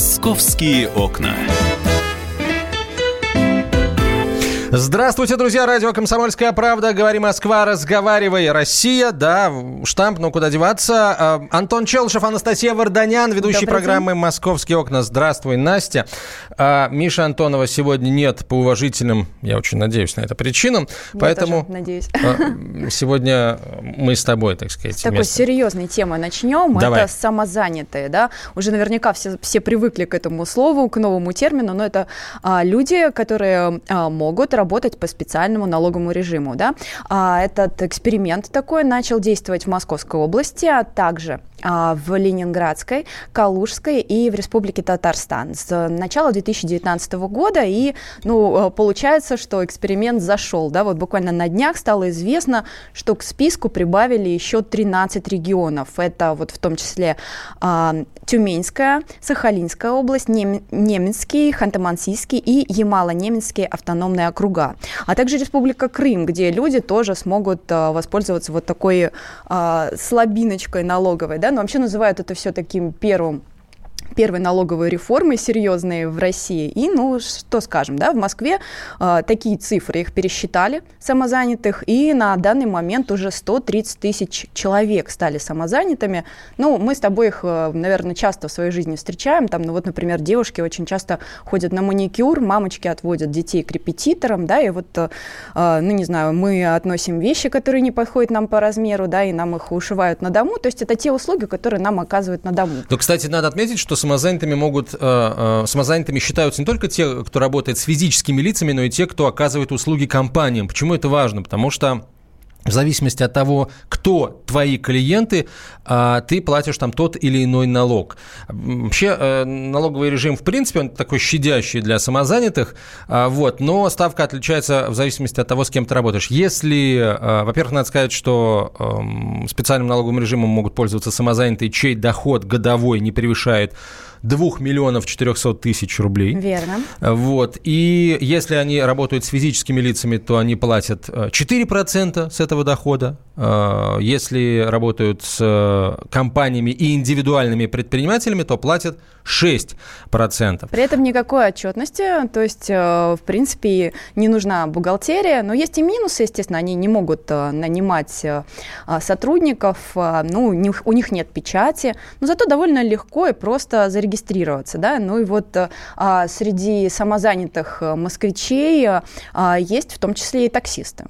Московские окна. Здравствуйте, друзья. Радио «Комсомольская правда». Говори Москва, разговаривай. Россия. Да, штамп, ну куда деваться. А, Антон Челшев, Анастасия Варданян, ведущий Добрый программы день. «Московские окна». Здравствуй, Настя. А, Миша Антонова сегодня нет по уважительным, я очень надеюсь на это, причинам. Я поэтому тоже надеюсь. А, сегодня мы с тобой, так сказать. С такой место. серьезной темы начнем. Давай. Это самозанятые. Да? Уже наверняка все, все привыкли к этому слову, к новому термину, но это а, люди, которые а, могут работать по специальному налоговому режиму. Да? А, этот эксперимент такой начал действовать в Московской области, а также в Ленинградской, Калужской и в Республике Татарстан с начала 2019 года. И, ну, э, получается, что эксперимент зашел, да, вот буквально на днях стало известно, что к списку прибавили еще 13 регионов. Это вот в том числе а, Тюменская, Сахалинская область, Нем, Неменский, Ханты-Мансийский и Ямало-Неменские автономные округа. А также Республика Крым, где люди тоже смогут а, воспользоваться вот такой а, слабиночкой налоговой, да, но вообще называют это все таким первым первой налоговой реформы серьезной в России. И, ну, что скажем, да, в Москве э, такие цифры, их пересчитали, самозанятых, и на данный момент уже 130 тысяч человек стали самозанятыми. Ну, мы с тобой их, э, наверное, часто в своей жизни встречаем. Там, ну, вот, например, девушки очень часто ходят на маникюр, мамочки отводят детей к репетиторам, да, и вот, э, ну, не знаю, мы относим вещи, которые не подходят нам по размеру, да, и нам их ушивают на дому. То есть это те услуги, которые нам оказывают на дому. Но, кстати, надо отметить, что самозанятыми могут, э, э, самозанятыми считаются не только те, кто работает с физическими лицами, но и те, кто оказывает услуги компаниям. Почему это важно? Потому что в зависимости от того, кто твои клиенты, а, ты платишь там тот или иной налог. Вообще э, налоговый режим, в принципе, он такой щадящий для самозанятых, а, вот, но ставка отличается в зависимости от того, с кем ты работаешь. Если, э, во-первых, надо сказать, что эм, специальным налоговым режимом могут пользоваться самозанятые, чей доход годовой не превышает 2 миллионов 400 тысяч рублей. Верно. Вот. И если они работают с физическими лицами, то они платят 4% э, с этого дохода. Э, если работают с э, компаниями и индивидуальными предпринимателями, то платят 6%. При этом никакой отчетности, то есть, в принципе, не нужна бухгалтерия, но есть и минусы, естественно, они не могут нанимать сотрудников, ну, у них нет печати, но зато довольно легко и просто зарегистрировать регистрироваться, да, ну и вот а, среди самозанятых э, москвичей есть в том числе и таксисты.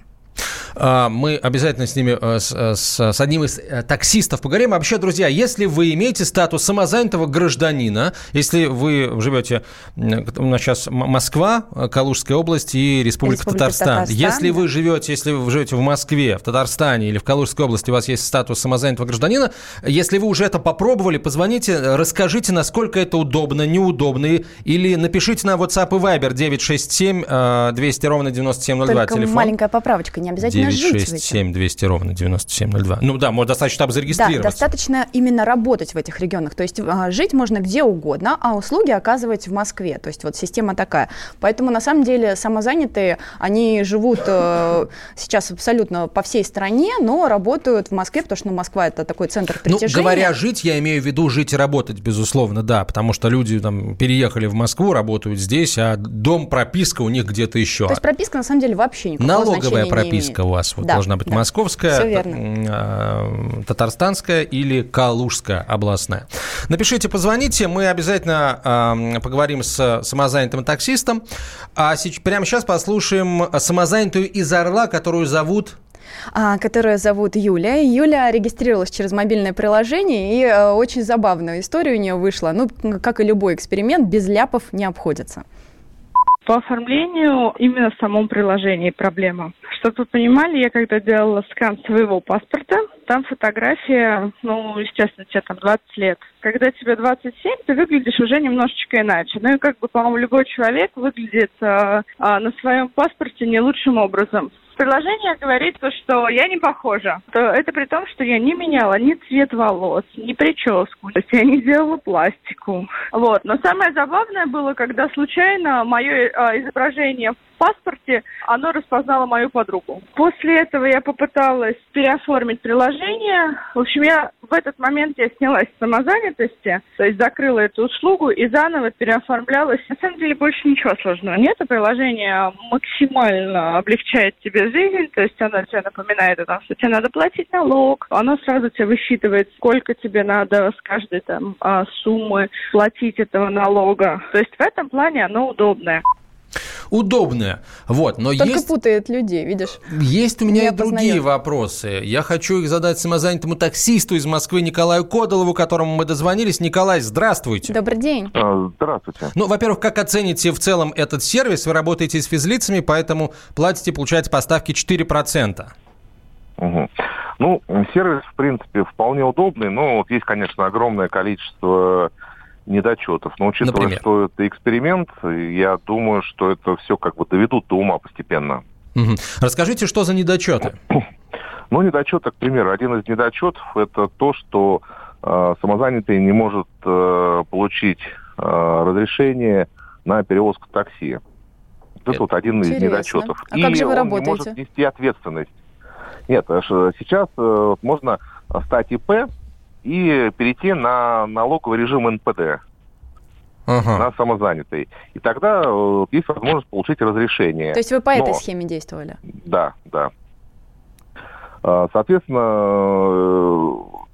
А, мы обязательно с ними, э, с, э, с, с одним из э, таксистов поговорим. Вообще, друзья, если вы имеете статус самозанятого гражданина, если вы живете, у нас сейчас Москва, Калужская область и Республика, Республика Татарстан. Татарстан. Если вы живете, если вы живете в Москве, в Татарстане или в Калужской области, у вас есть статус самозанятого гражданина, если вы уже это попробовали, позвоните, расскажите, насколько это удобно, неудобно, или напишите на WhatsApp и Viber 967 200 ровно 9702 Только телефон. маленькая поправочка, не обязательно 967 200 ровно 9702. Ну да, может достаточно там зарегистрироваться. Да, достаточно именно работать в этих регионах. То есть а, жить можно где угодно, а услуги оказывать в Москве. То есть вот система такая. Поэтому на самом деле самозанятые, они живут э, сейчас абсолютно по всей стране, но работают в Москве, потому что ну, Москва это такой центр ну, притяжения. Ну, говоря жить, я имею в виду жить и работать, безусловно, да, потому что люди там переехали в Москву, работают здесь, а дом, прописка у них где-то еще. То есть прописка на самом деле вообще никакого Налоговая прописка у вас вот да, должна быть да. московская, а, татарстанская или калужская областная. Напишите, позвоните, мы обязательно э, поговорим с самозанятым таксистом. А сейчас, прямо сейчас послушаем самозанятую из Орла, которую зовут а, которую зовут Юля. Юля регистрировалась через мобильное приложение, и э, очень забавную историю у нее вышла. Ну, как и любой эксперимент, без ляпов не обходится. По оформлению именно в самом приложении проблема. Чтобы вы понимали, я когда делала скан своего паспорта, там фотография, ну, естественно, тебе там 20 лет. Когда тебе 27, ты выглядишь уже немножечко иначе. Ну и как бы, по-моему, любой человек выглядит а, а, на своем паспорте не лучшим образом. Приложение говорит, что я не похожа. Это при том, что я не меняла ни цвет волос, ни прическу. То есть я не делала пластику. Вот. Но самое забавное было, когда случайно мое э, изображение паспорте, оно распознало мою подругу. После этого я попыталась переоформить приложение. В общем, я в этот момент я снялась с самозанятости, то есть закрыла эту услугу и заново переоформлялась. На самом деле больше ничего сложного нет. Приложение максимально облегчает тебе жизнь, то есть оно тебе напоминает о том, что тебе надо платить налог. Оно сразу тебе высчитывает, сколько тебе надо с каждой там а, суммы платить этого налога. То есть в этом плане оно удобное удобное. Вот, но Только есть... путает людей, видишь? Есть у меня и другие вопросы. Я хочу их задать самозанятому таксисту из Москвы Николаю Кодолову, которому мы дозвонились. Николай, здравствуйте. Добрый день. А, здравствуйте. Ну, во-первых, как оцените в целом этот сервис? Вы работаете с физлицами, поэтому платите, получается, поставки 4%. Угу. Ну, сервис, в принципе, вполне удобный, но вот есть, конечно, огромное количество недочетов. Но учитывая, Например? что это эксперимент, я думаю, что это все как бы доведут до ума постепенно. Угу. Расскажите, что за недочеты? Ну, недочеты, к примеру, один из недочетов – это то, что э, самозанятый не может э, получить э, разрешение на перевозку такси. Это, это вот один Интересно. из недочетов. А И как же вы он работаете? не может нести ответственность. Нет, сейчас э, можно стать ИП и перейти на налоговый режим НПД. Ага. на самозанятый. И тогда э, есть возможность получить разрешение. То есть вы по этой схеме действовали? Да, да. А, соответственно,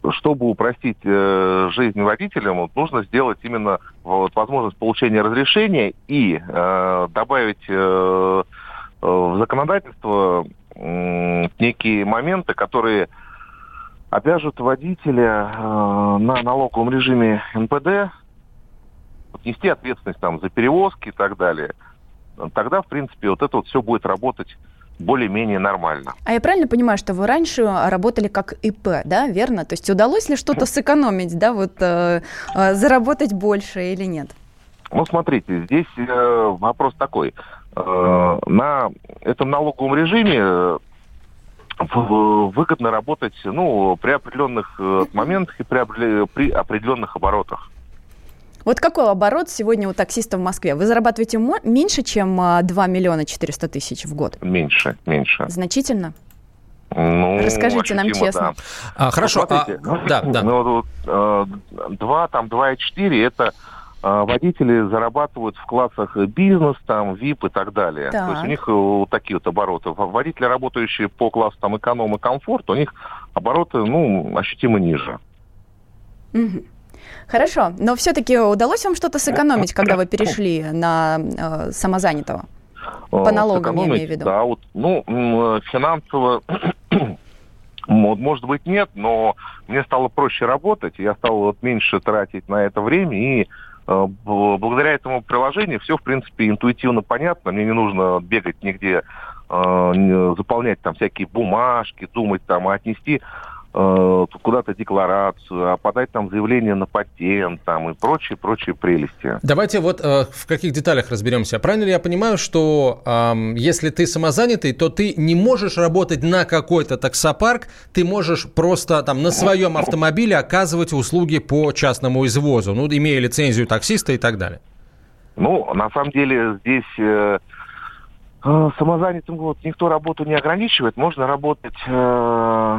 э, чтобы упростить э, жизнь водителям, нужно сделать именно вот, возможность получения разрешения и э, добавить э, в законодательство э, некие моменты, которые обяжут водителя э, на налоговом режиме НПД нести ответственность там за перевозки и так далее. Тогда, в принципе, вот это вот все будет работать более-менее нормально. А я правильно понимаю, что вы раньше работали как ИП, да, верно? То есть удалось ли что-то сэкономить, да, вот э, э, заработать больше или нет? Ну, смотрите, здесь э, вопрос такой. Э, на этом налоговом режиме э, выгодно работать ну, при определенных э, моментах и при, при определенных оборотах. Вот какой оборот сегодня у таксиста в Москве? Вы зарабатываете меньше, чем 2 а, миллиона 400 тысяч в год? Меньше, меньше. Значительно? Ну, Расскажите нам честно. Да. А, хорошо. Ну, смотрите, а, да, да. Ну, вот, э, 2, там, 2,4 это водители зарабатывают в классах бизнес, там, VIP и так далее. Так. То есть у них вот такие вот обороты. Водители, работающие по классу там, эконом и комфорт, у них обороты ну, ощутимо ниже. Угу. Хорошо, но все-таки удалось вам что-то сэкономить, когда вы перешли на э, самозанятого? По налогам, я имею в виду. Да, вот, ну, финансово, может быть, нет, но мне стало проще работать, я стал вот меньше тратить на это время, и э, благодаря этому приложению все, в принципе, интуитивно понятно, мне не нужно бегать нигде, э, заполнять там всякие бумажки, думать там, а отнести Э, куда-то декларацию, а подать там заявление на патент там, и прочие, прочие прелести. Давайте вот э, в каких деталях разберемся. Правильно ли я понимаю, что э, если ты самозанятый, то ты не можешь работать на какой-то таксопарк, ты можешь просто там на своем автомобиле оказывать услуги по частному извозу, ну, имея лицензию таксиста и так далее? Ну, на самом деле здесь... Э, э самозанятым вот никто работу не ограничивает. Можно работать э,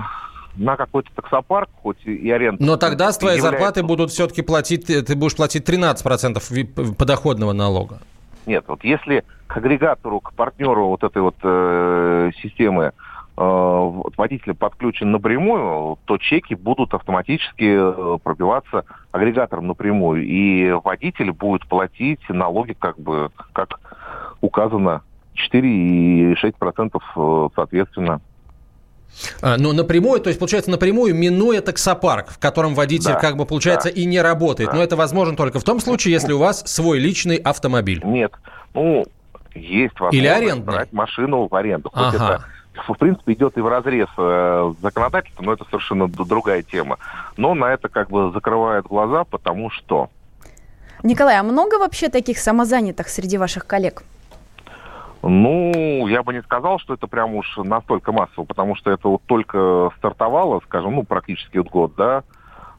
на какой-то таксопарк, хоть и аренда. Но тогда с твоей является... зарплаты будут все-таки платить, ты будешь платить 13% подоходного налога. Нет, вот если к агрегатору, к партнеру вот этой вот э, системы э, водитель подключен напрямую, то чеки будут автоматически э, пробиваться агрегатором напрямую. И водитель будет платить налоги как бы, как указано, 4,6% э, соответственно. А, но напрямую, то есть, получается, напрямую минуя таксопарк, в котором водитель, да, как бы, получается, да, и не работает. Да. Но это возможно только в том случае, если у вас свой личный автомобиль. Нет. Ну, есть возможность Или арендный. брать машину в аренду. Хоть ага. это, в принципе, идет и в разрез э, законодательства, но это совершенно другая тема. Но на это как бы закрывают глаза, потому что... Николай, а много вообще таких самозанятых среди ваших коллег? Ну, я бы не сказал, что это прям уж настолько массово, потому что это вот только стартовало, скажем, ну, практически год, да,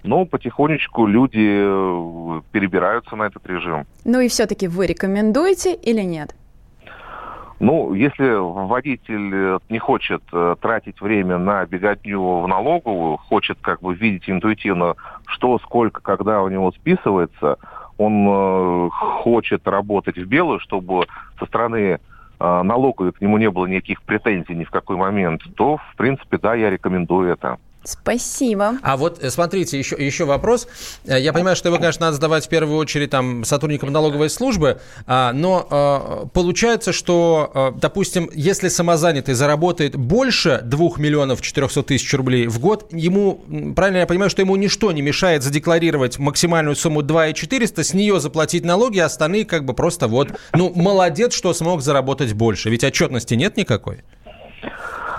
но потихонечку люди э, перебираются на этот режим. Ну и все-таки вы рекомендуете или нет? Ну, если водитель не хочет э, тратить время на беготню в налоговую, хочет как бы видеть интуитивно, что, сколько, когда у него списывается, он э, хочет работать в белую, чтобы со стороны э, налоговой к нему не было никаких претензий ни в какой момент, то, в принципе, да, я рекомендую это. Спасибо. А вот э, смотрите, еще, еще вопрос. Э, я понимаю, что его, конечно, надо задавать в первую очередь там, сотрудникам налоговой службы, а, но а, получается, что, допустим, если самозанятый заработает больше 2 миллионов 400 тысяч рублей в год, ему, правильно я понимаю, что ему ничто не мешает задекларировать максимальную сумму 2 400, с нее заплатить налоги, а остальные как бы просто вот, ну, молодец, что смог заработать больше. Ведь отчетности нет никакой.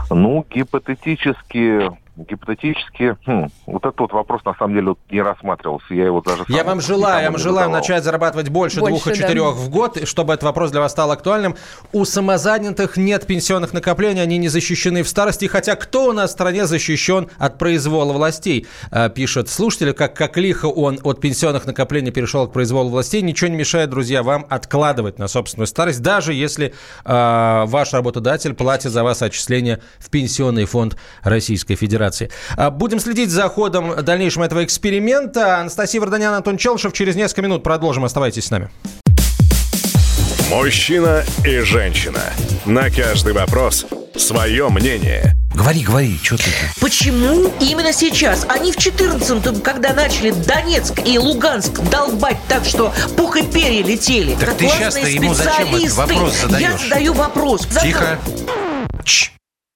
Ну, гипотетически гипотетически, хм, вот этот вот вопрос на самом деле вот не рассматривался. Я его даже Я вам желаю, я вам желаю начать зарабатывать больше, больше двух и четырех да. в год, чтобы этот вопрос для вас стал актуальным. У самозанятых нет пенсионных накоплений, они не защищены в старости, хотя кто у нас в стране защищен от произвола властей, э, пишет слушатель, как, как лихо он от пенсионных накоплений перешел к произволу властей, ничего не мешает, друзья, вам откладывать на собственную старость, даже если э, ваш работодатель платит за вас отчисления в Пенсионный фонд Российской Федерации. Федерации. А, будем следить за ходом дальнейшего этого эксперимента. Анастасия Варданян, Антон Челшев. Через несколько минут продолжим. Оставайтесь с нами. Мужчина и женщина. На каждый вопрос свое мнение. Говори, говори, что ты? Почему именно сейчас? Они в 14-м, когда начали Донецк и Луганск долбать так, что пух и перья летели. Так ты сейчас-то ему зачем этот вопрос задаешь? Я задаю вопрос. Тихо. Чш.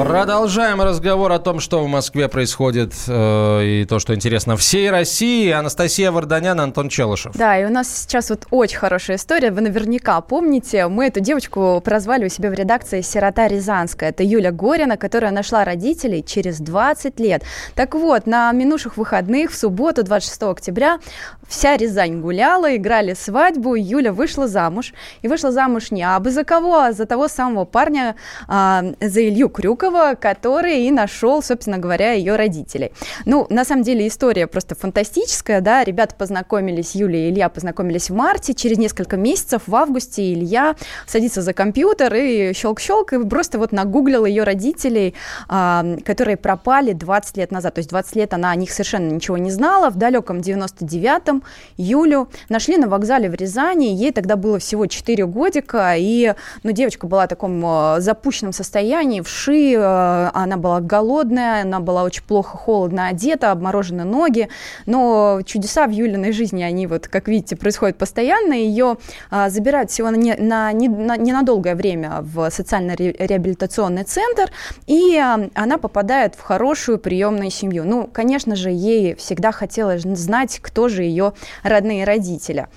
Продолжаем разговор о том, что в Москве происходит э, и то, что интересно всей России. Анастасия Варданян, Антон Челышев. Да, и у нас сейчас вот очень хорошая история. Вы наверняка помните, мы эту девочку прозвали у себя в редакции «Сирота Рязанская». Это Юля Горина, которая нашла родителей через 20 лет. Так вот, на минувших выходных в субботу, 26 октября, вся Рязань гуляла, играли свадьбу, Юля вышла замуж. И вышла замуж не абы за кого, а за того самого парня, э, за Илью Крюкова, Пирогова, который и нашел, собственно говоря, ее родителей. Ну, на самом деле история просто фантастическая, да, ребята познакомились, Юлия и Илья познакомились в марте, через несколько месяцев в августе Илья садится за компьютер и щелк-щелк, и просто вот нагуглил ее родителей, а, которые пропали 20 лет назад, то есть 20 лет она о них совершенно ничего не знала, в далеком 99-м Юлю нашли на вокзале в Рязани, ей тогда было всего 4 годика, и, ну, девочка была в таком а, запущенном состоянии, вши, Э, она была голодная, она была очень плохо, холодно одета, обморожены ноги, но чудеса в Юлиной жизни, они вот, как видите, происходят постоянно, ее а, забирают всего на, не, на, не, на ненадолгое время в социально-реабилитационный центр, и а, она попадает в хорошую приемную семью. Ну, конечно же, ей всегда хотелось знать, кто же ее родные родители.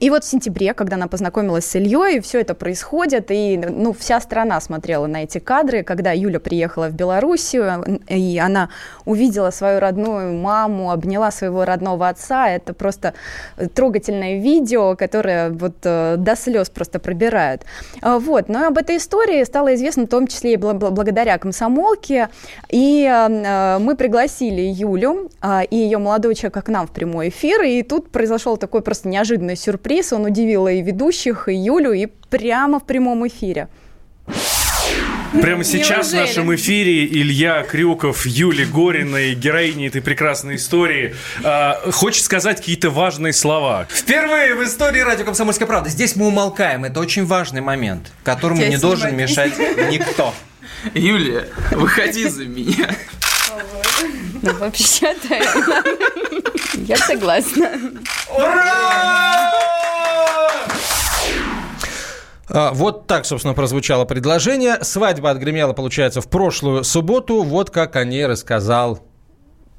И вот в сентябре, когда она познакомилась с Ильей, все это происходит, и ну, вся страна смотрела на эти кадры, когда Юля приехала в Белоруссию, и она увидела свою родную маму, обняла своего родного отца. Это просто трогательное видео, которое вот э, до слез просто пробирает. А, вот. Но об этой истории стало известно в том числе и благодаря комсомолке. И э, мы пригласили Юлю а, и ее молодого человека к нам в прямой эфир, и тут произошел такой просто неожиданный сюрприз сюрприз. Он удивил и ведущих, и Юлю, и прямо в прямом эфире. Прямо сейчас в нашем эфире Илья Крюков, Юли Горина и героини этой прекрасной истории э, хочет сказать какие-то важные слова. Впервые в истории радио «Комсомольская правда». Здесь мы умолкаем. Это очень важный момент, которому не должен мешать никто. Юлия, выходи за меня. Ну, вообще-то, я согласна. Ура! Вот так, собственно, прозвучало предложение. Свадьба отгремела, получается, в прошлую субботу. Вот как о ней рассказал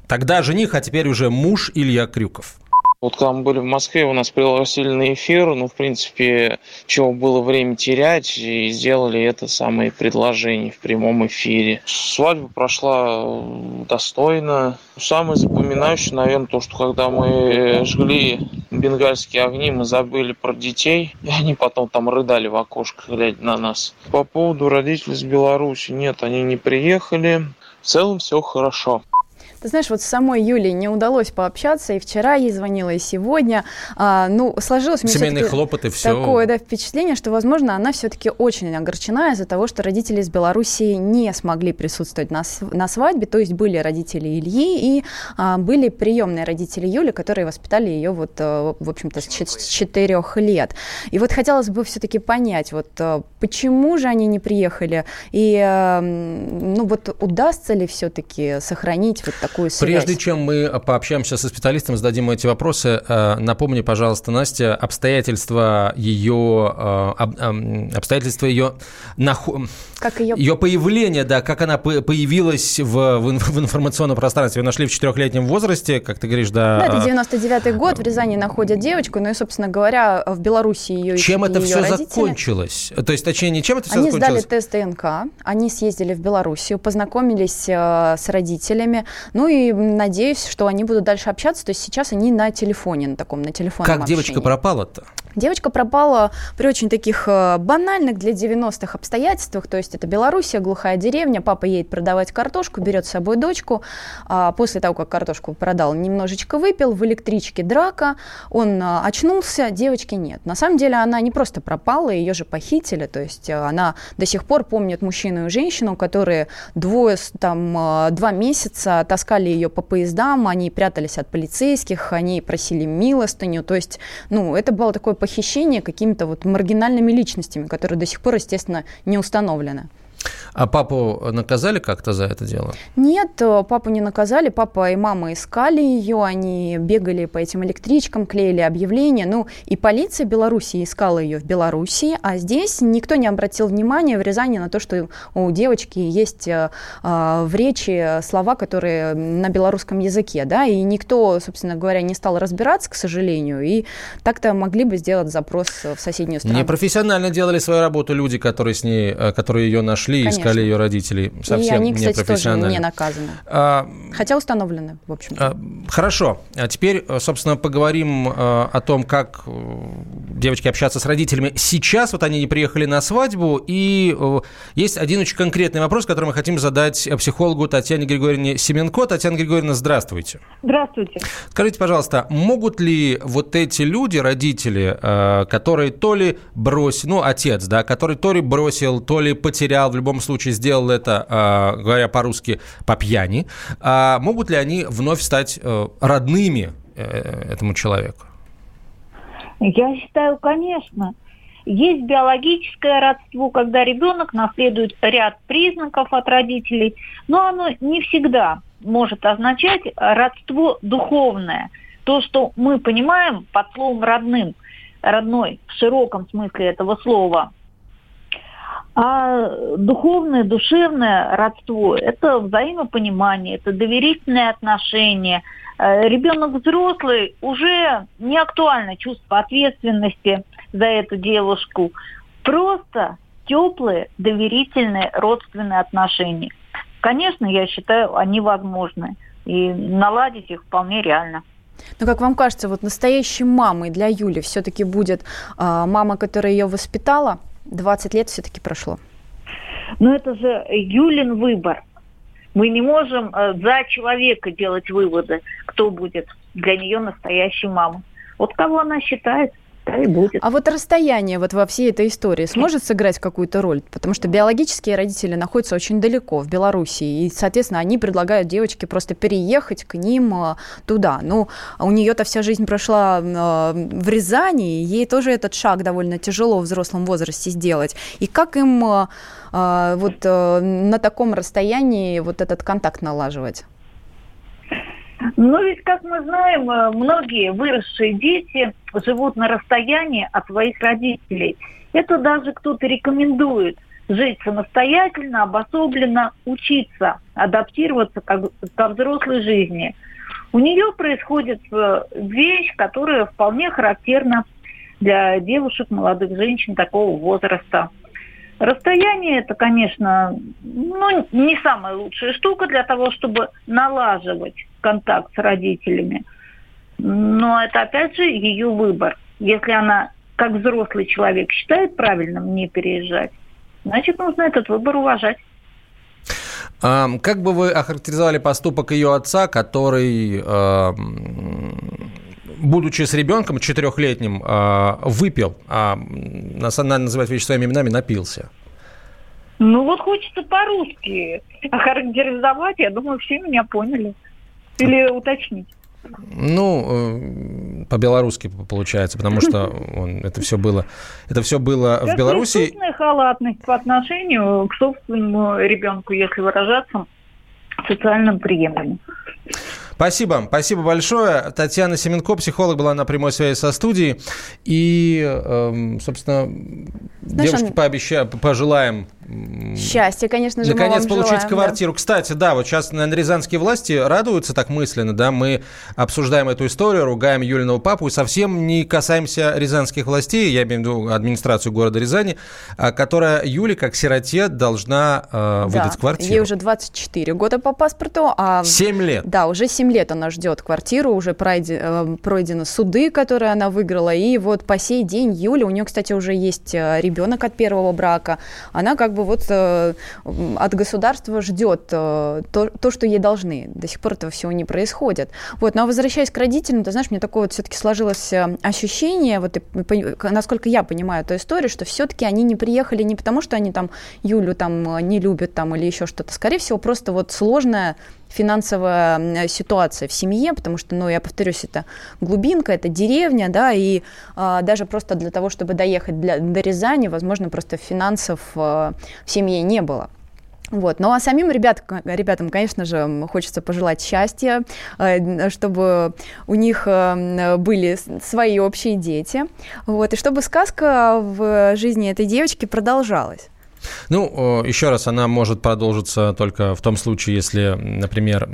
тогда жених, а теперь уже муж Илья Крюков. Вот когда мы были в Москве, у нас пригласили эфир, ну, в принципе, чего было время терять, и сделали это самое предложение в прямом эфире. Свадьба прошла достойно. Самое запоминающее, наверное, то, что когда мы жгли бенгальские огни, мы забыли про детей, и они потом там рыдали в окошко, глядя на нас. По поводу родителей из Беларуси, нет, они не приехали. В целом все хорошо. Ты знаешь, вот с самой Юлей не удалось пообщаться, и вчера ей звонила, и сегодня. А, ну, сложилось мне Семейные хлопоты, все. Такое, да, впечатление, что, возможно, она все-таки очень огорчена из-за того, что родители из Белоруссии не смогли присутствовать на, на свадьбе, то есть были родители Ильи и а, были приемные родители Юли, которые воспитали ее вот, а, в общем-то, с, с лет. И вот хотелось бы все-таки понять, вот а, почему же они не приехали, и, а, ну, вот удастся ли все-таки сохранить вот такой такую связь. Прежде чем мы пообщаемся со специалистом, зададим эти вопросы, э, напомни, пожалуйста, Настя, обстоятельства ее, э, обстоятельства ее, как ее... ее появления, да, как она появилась в, в информационном пространстве. Ее нашли в четырехлетнем возрасте, как ты говоришь, да. Да, это 99-й а, год, в Рязани находят девочку, ну и, собственно говоря, в Беларуси ее Чем это все родители. закончилось? То есть, точнее, не чем это все они закончилось? Они сдали тест ДНК, они съездили в Белоруссию, познакомились э, с родителями, ну ну и надеюсь, что они будут дальше общаться. То есть сейчас они на телефоне, на таком, на телефонном Как общении. девочка пропала-то? Девочка пропала при очень таких э, банальных для 90-х обстоятельствах. То есть это Белоруссия, глухая деревня, папа едет продавать картошку, берет с собой дочку. А после того, как картошку продал, немножечко выпил, в электричке драка, он э, очнулся, девочки нет. На самом деле она не просто пропала, ее же похитили. То есть э, она до сих пор помнит мужчину и женщину, которые двое, там, два месяца таскали ее по поездам, они прятались от полицейских, они просили милостыню. То есть, ну, это было такое похищение какими-то вот маргинальными личностями, которые до сих пор, естественно, не установлены. А папу наказали как-то за это дело? Нет, э, папу не наказали. Папа и мама искали ее, они бегали по этим электричкам, клеили объявления. Ну, и полиция Беларуси искала ее в Беларуси, а здесь никто не обратил внимания в Рязани на то, что у девочки есть э, э, в речи слова, которые на белорусском языке, да, и никто, собственно говоря, не стал разбираться, к сожалению, и так-то могли бы сделать запрос в соседнюю страну. Непрофессионально делали свою работу люди, которые с ней, которые ее нашли нашли, Конечно. искали ее родителей. Совсем и они, кстати, тоже не наказаны. А, Хотя установлены, в общем а, Хорошо. А теперь, собственно, поговорим а, о том, как э, девочки общаться с родителями. Сейчас вот они не приехали на свадьбу, и э, есть один очень конкретный вопрос, который мы хотим задать психологу Татьяне Григорьевне Семенко. Татьяна Григорьевна, здравствуйте. Здравствуйте. Скажите, пожалуйста, могут ли вот эти люди, родители, э, которые то ли бросили, ну, отец, да, который то ли бросил, то ли потерял в любом случае сделал это, а, говоря по-русски, по пьяни, а могут ли они вновь стать э, родными э, этому человеку? Я считаю, конечно. Есть биологическое родство, когда ребенок наследует ряд признаков от родителей, но оно не всегда может означать родство духовное. То, что мы понимаем под словом родным, родной в широком смысле этого слова – а духовное, душевное родство – это взаимопонимание, это доверительные отношения. Э, Ребенок взрослый уже не актуально чувство ответственности за эту девушку. Просто теплые, доверительные, родственные отношения. Конечно, я считаю, они возможны. И наладить их вполне реально. Но как вам кажется, вот настоящей мамой для Юли все-таки будет э, мама, которая ее воспитала – 20 лет все-таки прошло. Но это же Юлин выбор. Мы не можем э, за человека делать выводы, кто будет для нее настоящей мамой. Вот кого она считает, да и будет. А вот расстояние вот во всей этой истории сможет сыграть какую-то роль? Потому что биологические родители находятся очень далеко, в Беларуси, и, соответственно, они предлагают девочке просто переехать к ним а, туда. Ну, у нее-то вся жизнь прошла а, в Рязани, ей тоже этот шаг довольно тяжело в взрослом возрасте сделать. И как им а, вот на таком расстоянии вот этот контакт налаживать? Но ведь, как мы знаем, э, многие выросшие дети живут на расстоянии от своих родителей. Это даже кто-то рекомендует жить самостоятельно, обособленно, учиться, адаптироваться ко, ко взрослой жизни. у нее происходит э, вещь, которая вполне характерна для девушек, молодых женщин такого возраста. Расстояние это, конечно, ну, не самая лучшая штука для того, чтобы налаживать контакт с родителями. Но это, опять же, ее выбор. Если она, как взрослый человек, считает правильным не переезжать, значит, нужно этот выбор уважать. Как бы вы охарактеризовали поступок ее отца, который, будучи с ребенком четырехлетним, а, выпил, а надо называть вещи своими именами, напился? Ну вот хочется по-русски охарактеризовать, я думаю, все меня поняли. Или уточнить. Ну, э, по-белорусски получается, потому что он, это все было, это все было в Беларуси. халатность по отношению к собственному ребенку, если выражаться социальным приемлемым. Спасибо, спасибо большое. Татьяна Семенко, психолог, была на прямой связи со студией. И, эм, собственно, Знаешь, девушке он... пообещаем, пожелаем Счастье, конечно же, Наконец получить желаем, квартиру. Да. Кстати, да, вот сейчас, наверное, рязанские власти радуются так мысленно, да, мы обсуждаем эту историю, ругаем Юлиного папу и совсем не касаемся рязанских властей, я имею в виду администрацию города Рязани, а, которая Юле, как сироте, должна э, выдать да, квартиру. ей уже 24 года по паспорту. А, 7 лет. Да, уже 7 лет она ждет квартиру, уже пройди, э, пройдены суды, которые она выиграла, и вот по сей день Юля, у нее, кстати, уже есть э, ребенок от первого брака, она как бы вот э, от государства ждет э, то, то, что ей должны. До сих пор этого всего не происходит. Вот, но возвращаясь к родителям, ты знаешь, мне такое вот все-таки сложилось э, ощущение, вот, и, насколько я понимаю эту историю, что все-таки они не приехали не потому, что они там Юлю там не любят там или еще что-то. Скорее всего, просто вот сложная финансовая ситуация в семье, потому что, ну, я повторюсь, это глубинка, это деревня, да, и а, даже просто для того, чтобы доехать для, до Рязани, возможно, просто финансов а, в семье не было. Вот. Ну а самим ребят, ребятам, конечно же, хочется пожелать счастья, э, чтобы у них э, были свои общие дети, вот, и чтобы сказка в жизни этой девочки продолжалась. Ну, еще раз, она может продолжиться только в том случае, если, например,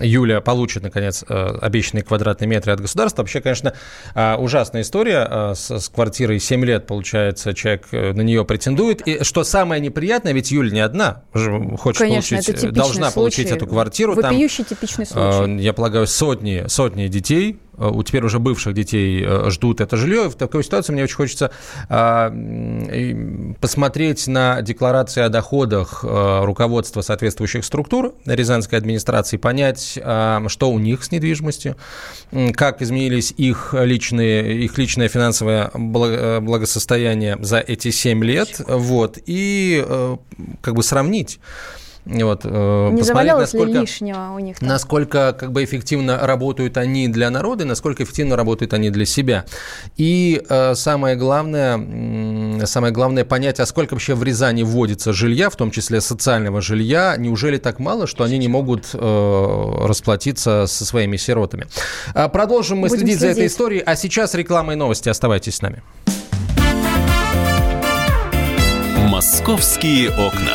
Юля получит, наконец, э, обещанные квадратные метры от государства. Вообще, конечно, э, ужасная история. Э, с квартирой 7 лет, получается, человек на нее претендует. И что самое неприятное, ведь Юля не одна хочет конечно, получить, должна случай. получить эту квартиру. Вопиющий Там, типичный случай. Я полагаю, сотни, сотни детей Э, у теперь уже бывших детей э, ждут это жилье. В такой ситуации мне очень хочется а, посмотреть на декларации о доходах э, руководства соответствующих структур Рязанской администрации, понять, а, что у них с недвижимостью, как изменились их, личные, их личное финансовое благосостояние за эти 7 лет, вот, и как бы сравнить вот, э, Не завалялось насколько, ли лишнего у них? Там? Насколько как бы эффективно работают они для народа, и насколько эффективно работают они для себя. И э, самое главное, самое главное понять, а сколько вообще в Рязани вводится жилья, в том числе социального жилья. Неужели так мало, что они не могут э, расплатиться со своими сиротами? А продолжим мы следить, следить за этой историей. А сейчас реклама и новости. Оставайтесь с нами. Московские окна.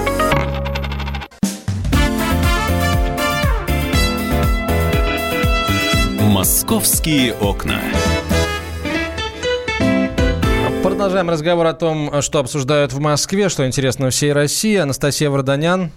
«Московские окна». Продолжаем разговор о том, что обсуждают в Москве, что интересно всей России. Анастасия Варданян.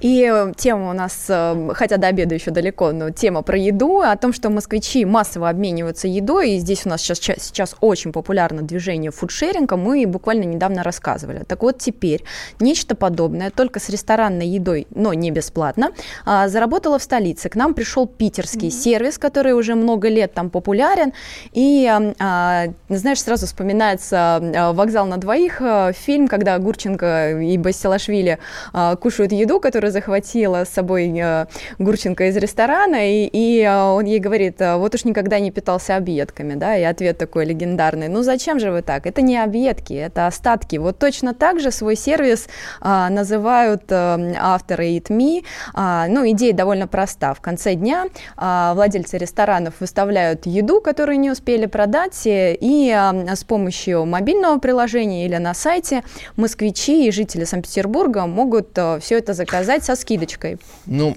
И э, тема у нас, э, хотя до обеда еще далеко, но тема про еду, о том, что москвичи массово обмениваются едой, и здесь у нас сейчас, сейчас очень популярно движение фудшеринга, мы буквально недавно рассказывали. Так вот теперь нечто подобное, только с ресторанной едой, но не бесплатно, а, заработало в столице. К нам пришел питерский mm-hmm. сервис, который уже много лет там популярен, и, а, знаешь, сразу вспоминается Э, «Вокзал на двоих», фильм, когда Гурченко и Бастилашвили э, кушают еду, которую захватила с собой э, Гурченко из ресторана, и, и э, он ей говорит, вот уж никогда не питался объедками, да, и ответ такой легендарный, ну зачем же вы так? Это не объедки, это остатки. Вот точно так же свой сервис а, называют а, авторы Eat Me. А, ну, идея довольно проста. В конце дня а, владельцы ресторанов выставляют еду, которую не успели продать, и а, с помощью мобильного приложения или на сайте москвичи и жители Санкт-Петербурга могут а, все это заказать со скидочкой. Ну,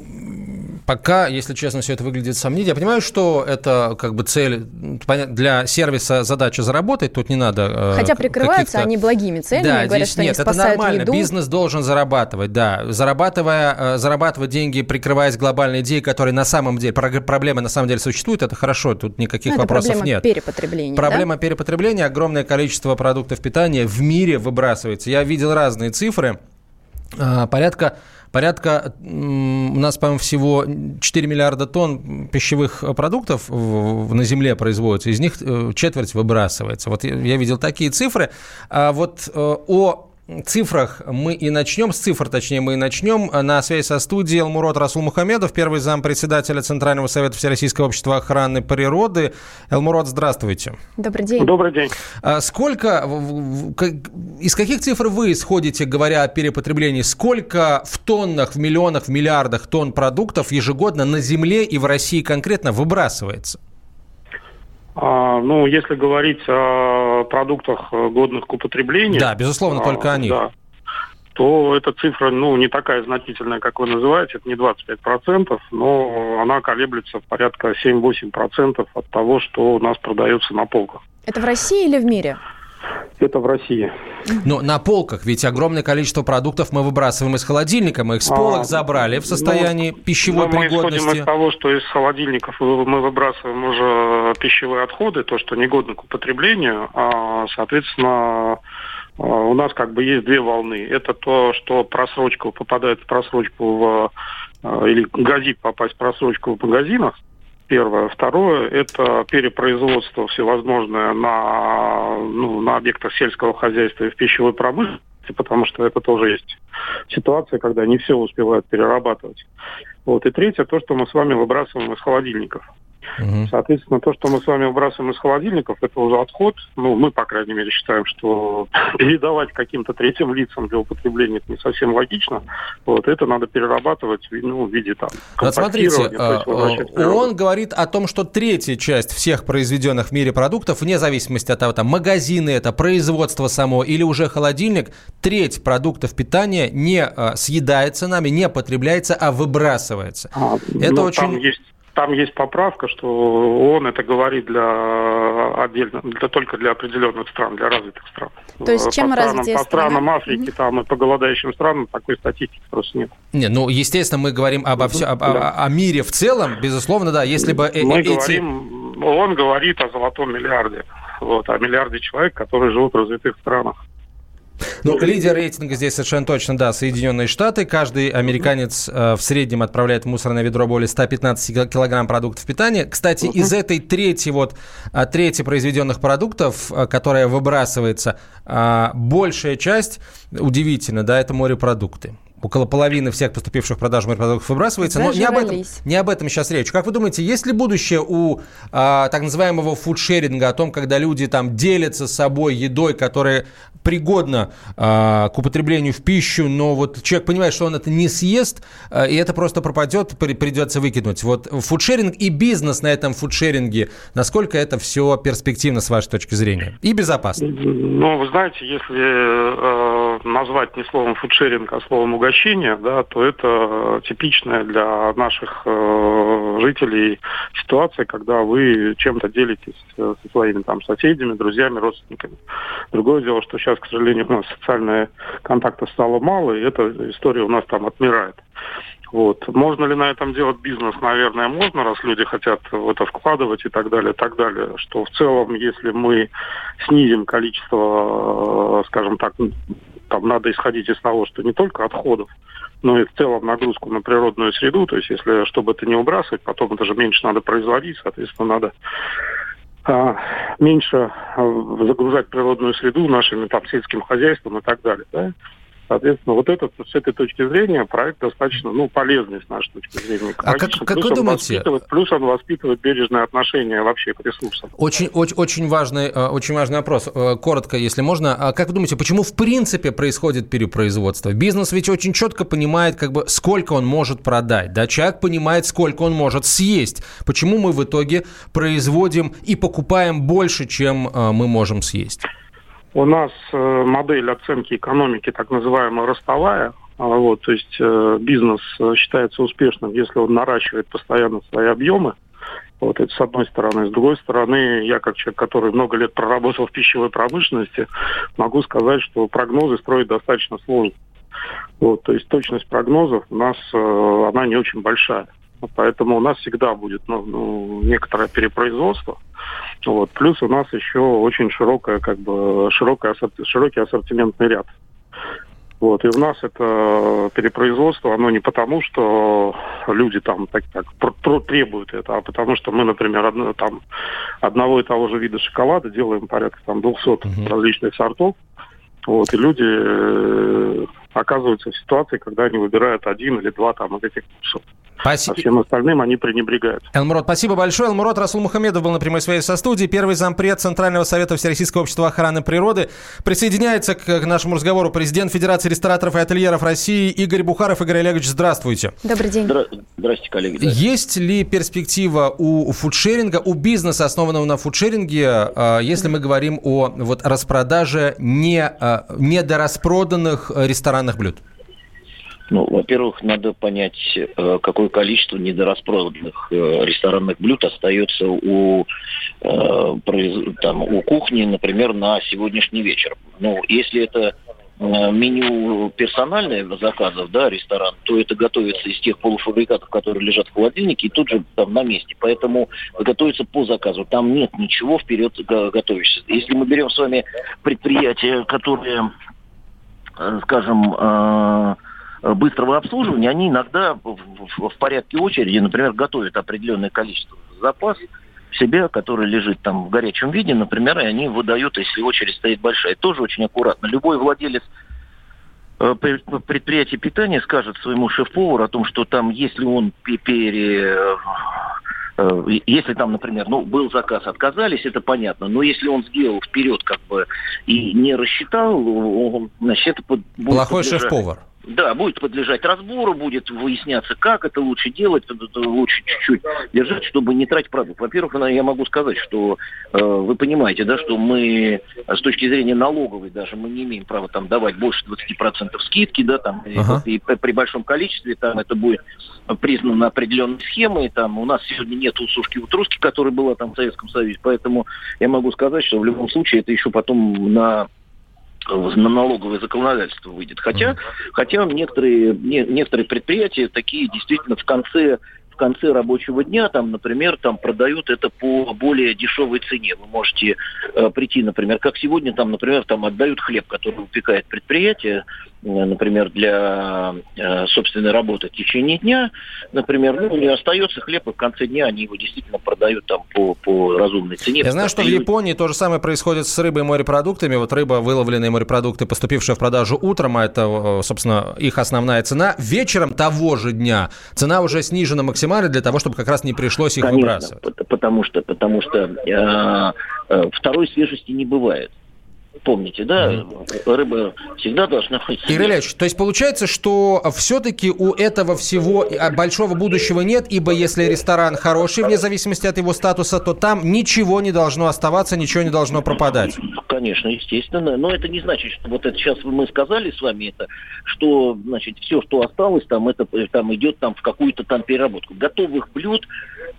пока, если честно, все это выглядит сомнительно. Я понимаю, что это как бы цель для сервиса задача заработать, тут не надо... Э, Хотя прикрываются они благими целями, да, говорят, что нет, они это нормально, еду. бизнес должен зарабатывать, да. Зарабатывая, э, зарабатывать деньги, прикрываясь глобальной идеей, которая на самом деле, проблема на самом деле существует, это хорошо, тут никаких ну, вопросов проблема нет. перепотребления, Проблема да? перепотребления, огромное количество продуктов питания в мире выбрасывается. Я видел разные цифры, порядка порядка, у нас, по-моему, всего 4 миллиарда тонн пищевых продуктов на Земле производится, из них э, четверть выбрасывается. Вот я видел такие цифры. А вот э, о цифрах мы и начнем, с цифр точнее мы и начнем. На связи со студией Элмурод Расул Мухамедов, первый зам председателя Центрального совета Всероссийского общества охраны природы. Элмурод, здравствуйте. Добрый день. Добрый день. А сколько, из каких цифр вы исходите, говоря о перепотреблении? Сколько в тоннах, в миллионах, в миллиардах тонн продуктов ежегодно на Земле и в России конкретно выбрасывается? А, ну, если говорить о продуктах, э, годных к употреблению... Да, безусловно, а, только они. Да, то эта цифра, ну, не такая значительная, как вы называете, это не 25%, но она колеблется в порядка 7-8% от того, что у нас продается на полках. Это в России или в мире? Это в России. Но на полках, ведь огромное количество продуктов мы выбрасываем из холодильника, мы их с полок а, забрали в состоянии ну, пищевой мы пригодности. Мы исходим из того, что из холодильников мы выбрасываем уже пищевые отходы, то, что негодно к употреблению, а, соответственно, а, у нас как бы есть две волны. Это то, что просрочка попадает в просрочку в а, или грозит попасть в просрочку в магазинах, Первое. Второе – это перепроизводство всевозможное на, ну, на объектах сельского хозяйства и в пищевой промышленности, потому что это тоже есть ситуация, когда не все успевают перерабатывать. Вот. И третье – то, что мы с вами выбрасываем из холодильников. Угу. Соответственно, то, что мы с вами выбрасываем из холодильников, это уже отход. Ну, мы, по крайней мере, считаем, что передавать каким-то третьим лицам для употребления это не совсем логично. Вот это надо перерабатывать ну, в виде там. Вот смотрите, а, он говорит о том, что третья часть всех произведенных в мире продуктов, вне зависимости от того, там магазины это, производство само или уже холодильник, треть продуктов питания не а, съедается нами, не потребляется, а выбрасывается. А, это ну, очень... Там есть там есть поправка, что он это говорит для отдельно, для, только для определенных стран, для развитых стран. То есть чем по странам, По странам Африки mm там и по голодающим странам такой статистики просто нет. Не, ну, естественно, мы говорим обо все, об, да. о, о мире в целом, безусловно, да, если бы мы эти... говорим, он говорит о золотом миллиарде, вот, о миллиарде человек, которые живут в развитых странах. Ну, лидер рейтинга здесь совершенно точно, да, Соединенные Штаты. Каждый американец э, в среднем отправляет в мусорное ведро более 115 килограмм продуктов питания. Кстати, из этой трети, вот, а, трети произведенных продуктов, э, которая выбрасывается, э, большая часть, удивительно, да, это морепродукты около половины всех поступивших в продажу морепродуктов выбрасывается. Но не об, этом, не об этом сейчас речь. Как вы думаете, есть ли будущее у а, так называемого фудшеринга, о том, когда люди там делятся с собой едой, которая пригодна а, к употреблению в пищу, но вот человек понимает, что он это не съест, а, и это просто пропадет, при, придется выкинуть. Вот фудшеринг и бизнес на этом фудшеринге, насколько это все перспективно с вашей точки зрения? И безопасно? Ну, вы знаете, если э, назвать не словом фудшеринг, а словом угощение, обращения, да, то это типичная для наших э, жителей ситуация, когда вы чем-то делитесь э, со своими там соседями, друзьями, родственниками. Другое дело, что сейчас, к сожалению, у нас социальные контакты стало мало, и эта история у нас там отмирает. Вот. Можно ли на этом делать бизнес? Наверное, можно, раз люди хотят в это вкладывать и так далее, так далее. Что в целом, если мы снизим количество, э, скажем так, там надо исходить из того, что не только отходов, но и в целом нагрузку на природную среду. То есть, если чтобы это не убрасывать, потом это же меньше надо производить, соответственно, надо а, меньше а, загружать природную среду нашими там сельским хозяйством и так далее. Да? Соответственно, вот это, с этой точки зрения проект достаточно ну, полезный с нашей точки зрения. А как, как вы думаете? Плюс он воспитывает бережное отношение вообще к ресурсам. Очень, очень, очень, важный, э, очень важный вопрос. Э, коротко, если можно. А как вы думаете, почему в принципе происходит перепроизводство? Бизнес ведь очень четко понимает, как бы, сколько он может продать. Да? Человек понимает, сколько он может съесть. Почему мы в итоге производим и покупаем больше, чем э, мы можем съесть? У нас э, модель оценки экономики так называемая ростовая. А, вот, то есть э, бизнес э, считается успешным, если он наращивает постоянно свои объемы. Вот это с одной стороны. С другой стороны, я как человек, который много лет проработал в пищевой промышленности, могу сказать, что прогнозы строить достаточно сложно. Вот, то есть точность прогнозов у нас, она не очень большая. Поэтому у нас всегда будет ну, ну, некоторое перепроизводство. Вот. Плюс у нас еще очень широкая, как бы, широкая, широкий ассортиментный ряд. Вот. И у нас это перепроизводство, оно не потому, что люди там так, так требуют это, а потому что мы, например, одно, там, одного и того же вида шоколада делаем порядка там 200 uh-huh. различных сортов. Вот, и люди э, оказываются в ситуации, когда они выбирают один или два там из этих курсов. Спасибо. А всем остальным они пренебрегают. Элмурод, спасибо большое. Элмурод Расул Мухамедов был на прямой связи со студией. Первый зампред Центрального совета Всероссийского общества охраны природы. Присоединяется к, к нашему разговору президент Федерации рестораторов и ательеров России Игорь Бухаров. Игорь Олегович, здравствуйте. Добрый день. Здра- здравствуйте, коллеги. Да. Есть ли перспектива у фудшеринга, у бизнеса, основанного на фудшеринге, а, если мы говорим о вот, распродаже не, а, недораспроданных ресторанных блюд? Ну, во-первых, надо понять, э, какое количество недораспроданных э, ресторанных блюд остается у, э, там, у кухни, например, на сегодняшний вечер. Ну, если это меню персональное заказов, да, ресторан, то это готовится из тех полуфабрикатов, которые лежат в холодильнике, и тут же там на месте. Поэтому готовится по заказу. Там нет ничего вперед готовишься. Если мы берем с вами предприятия, которые, скажем, быстрого обслуживания, они иногда в, порядке очереди, например, готовят определенное количество запас себе, который лежит там в горячем виде, например, и они выдают, если очередь стоит большая. Тоже очень аккуратно. Любой владелец э, предприятия питания скажет своему шеф-повару о том, что там, если он пере э, если там, например, ну, был заказ, отказались, это понятно. Но если он сделал вперед как бы и не рассчитал, значит, это будет Плохой подлежать... шеф-повар. Да, будет подлежать разбору, будет выясняться, как это лучше делать, это лучше чуть-чуть держать, чтобы не тратить продукт. Во-первых, я могу сказать, что э, вы понимаете, да, что мы с точки зрения налоговой даже мы не имеем права там давать больше 20% скидки, да, там, ага. и, и при большом количестве там это будет признано определенной схемой, там у нас сегодня нет усушки утруски, которая была там в Советском Союзе, поэтому я могу сказать, что в любом случае это еще потом на на налоговое законодательство выйдет. Хотя, mm. хотя некоторые, не, некоторые предприятия такие действительно в конце в конце рабочего дня, там, например, там продают это по более дешевой цене. Вы можете э, прийти, например, как сегодня, там, например, там отдают хлеб, который выпекает предприятие, например, для э, собственной работы в течение дня, например, ну, не остается хлеб, и в конце дня они его действительно продают там по, по разумной цене. Я знаю, что в Японии то же самое происходит с рыбой и морепродуктами. Вот рыба, выловленные морепродукты, поступившие в продажу утром, а это, собственно, их основная цена. Вечером того же дня цена уже снижена максимально для того, чтобы как раз не пришлось их Конечно, выбрасывать. Потому что, потому что э, э, второй свежести не бывает помните, да, mm-hmm. рыба всегда должна быть. Игорь Ильич, то есть получается, что все-таки у этого всего а, большого будущего нет, ибо если ресторан хороший, вне зависимости от его статуса, то там ничего не должно оставаться, ничего не должно пропадать. Конечно, естественно, но это не значит, что вот это сейчас мы сказали с вами это, что, значит, все, что осталось, там, это там идет там в какую-то там переработку. Готовых блюд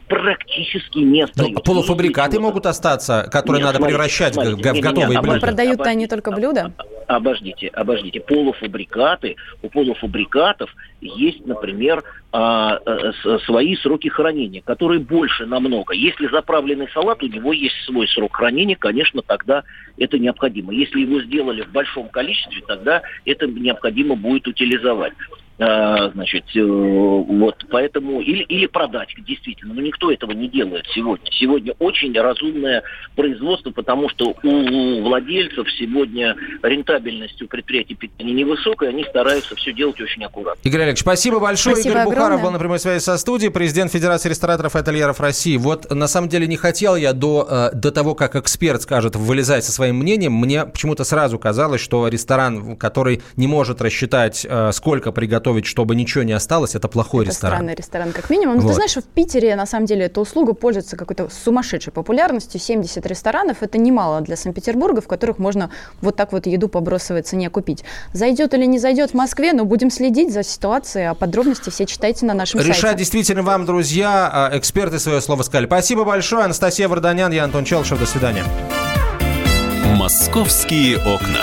практически не ну, остается. Ну, полуфабрикаты могут остаться, которые нет, надо смотрите, превращать смотрите, в, в готовые блюда. Продают-то они только блюда? Обождите, обождите. Полуфабрикаты, у полуфабрикатов есть, например, а, а, свои сроки хранения, которые больше намного. Если заправленный салат, у него есть свой срок хранения, конечно, тогда это необходимо. Если его сделали в большом количестве, тогда это необходимо будет утилизовать. А, значит, э, вот, поэтому, или, или продать, действительно, но никто этого не делает сегодня. Сегодня очень разумное производство, потому что у владельцев сегодня рентабельность у предприятий питания невысокая, они стараются все делать очень аккуратно. Игорь Олегович, спасибо большое. Спасибо Игорь огромное. Бухаров был на прямой связи со студией, президент Федерации рестораторов и ательеров России. Вот на самом деле не хотел я до, э, до того, как эксперт скажет, вылезать со своим мнением, мне почему-то сразу казалось, что ресторан, который не может рассчитать, э, сколько приготовить готовить, чтобы ничего не осталось, это плохой это ресторан. странный ресторан, как минимум. Но вот. ты знаешь, в Питере, на самом деле, эта услуга пользуется какой-то сумасшедшей популярностью. 70 ресторанов – это немало для Санкт-Петербурга, в которых можно вот так вот еду по бросовой цене купить. Зайдет или не зайдет в Москве, но будем следить за ситуацией, а подробности все читайте на нашем Решать сайте. Решать действительно вам, друзья. А, эксперты свое слово сказали. Спасибо большое. Анастасия Варданян, я Антон Челшев. До свидания. «Московские окна».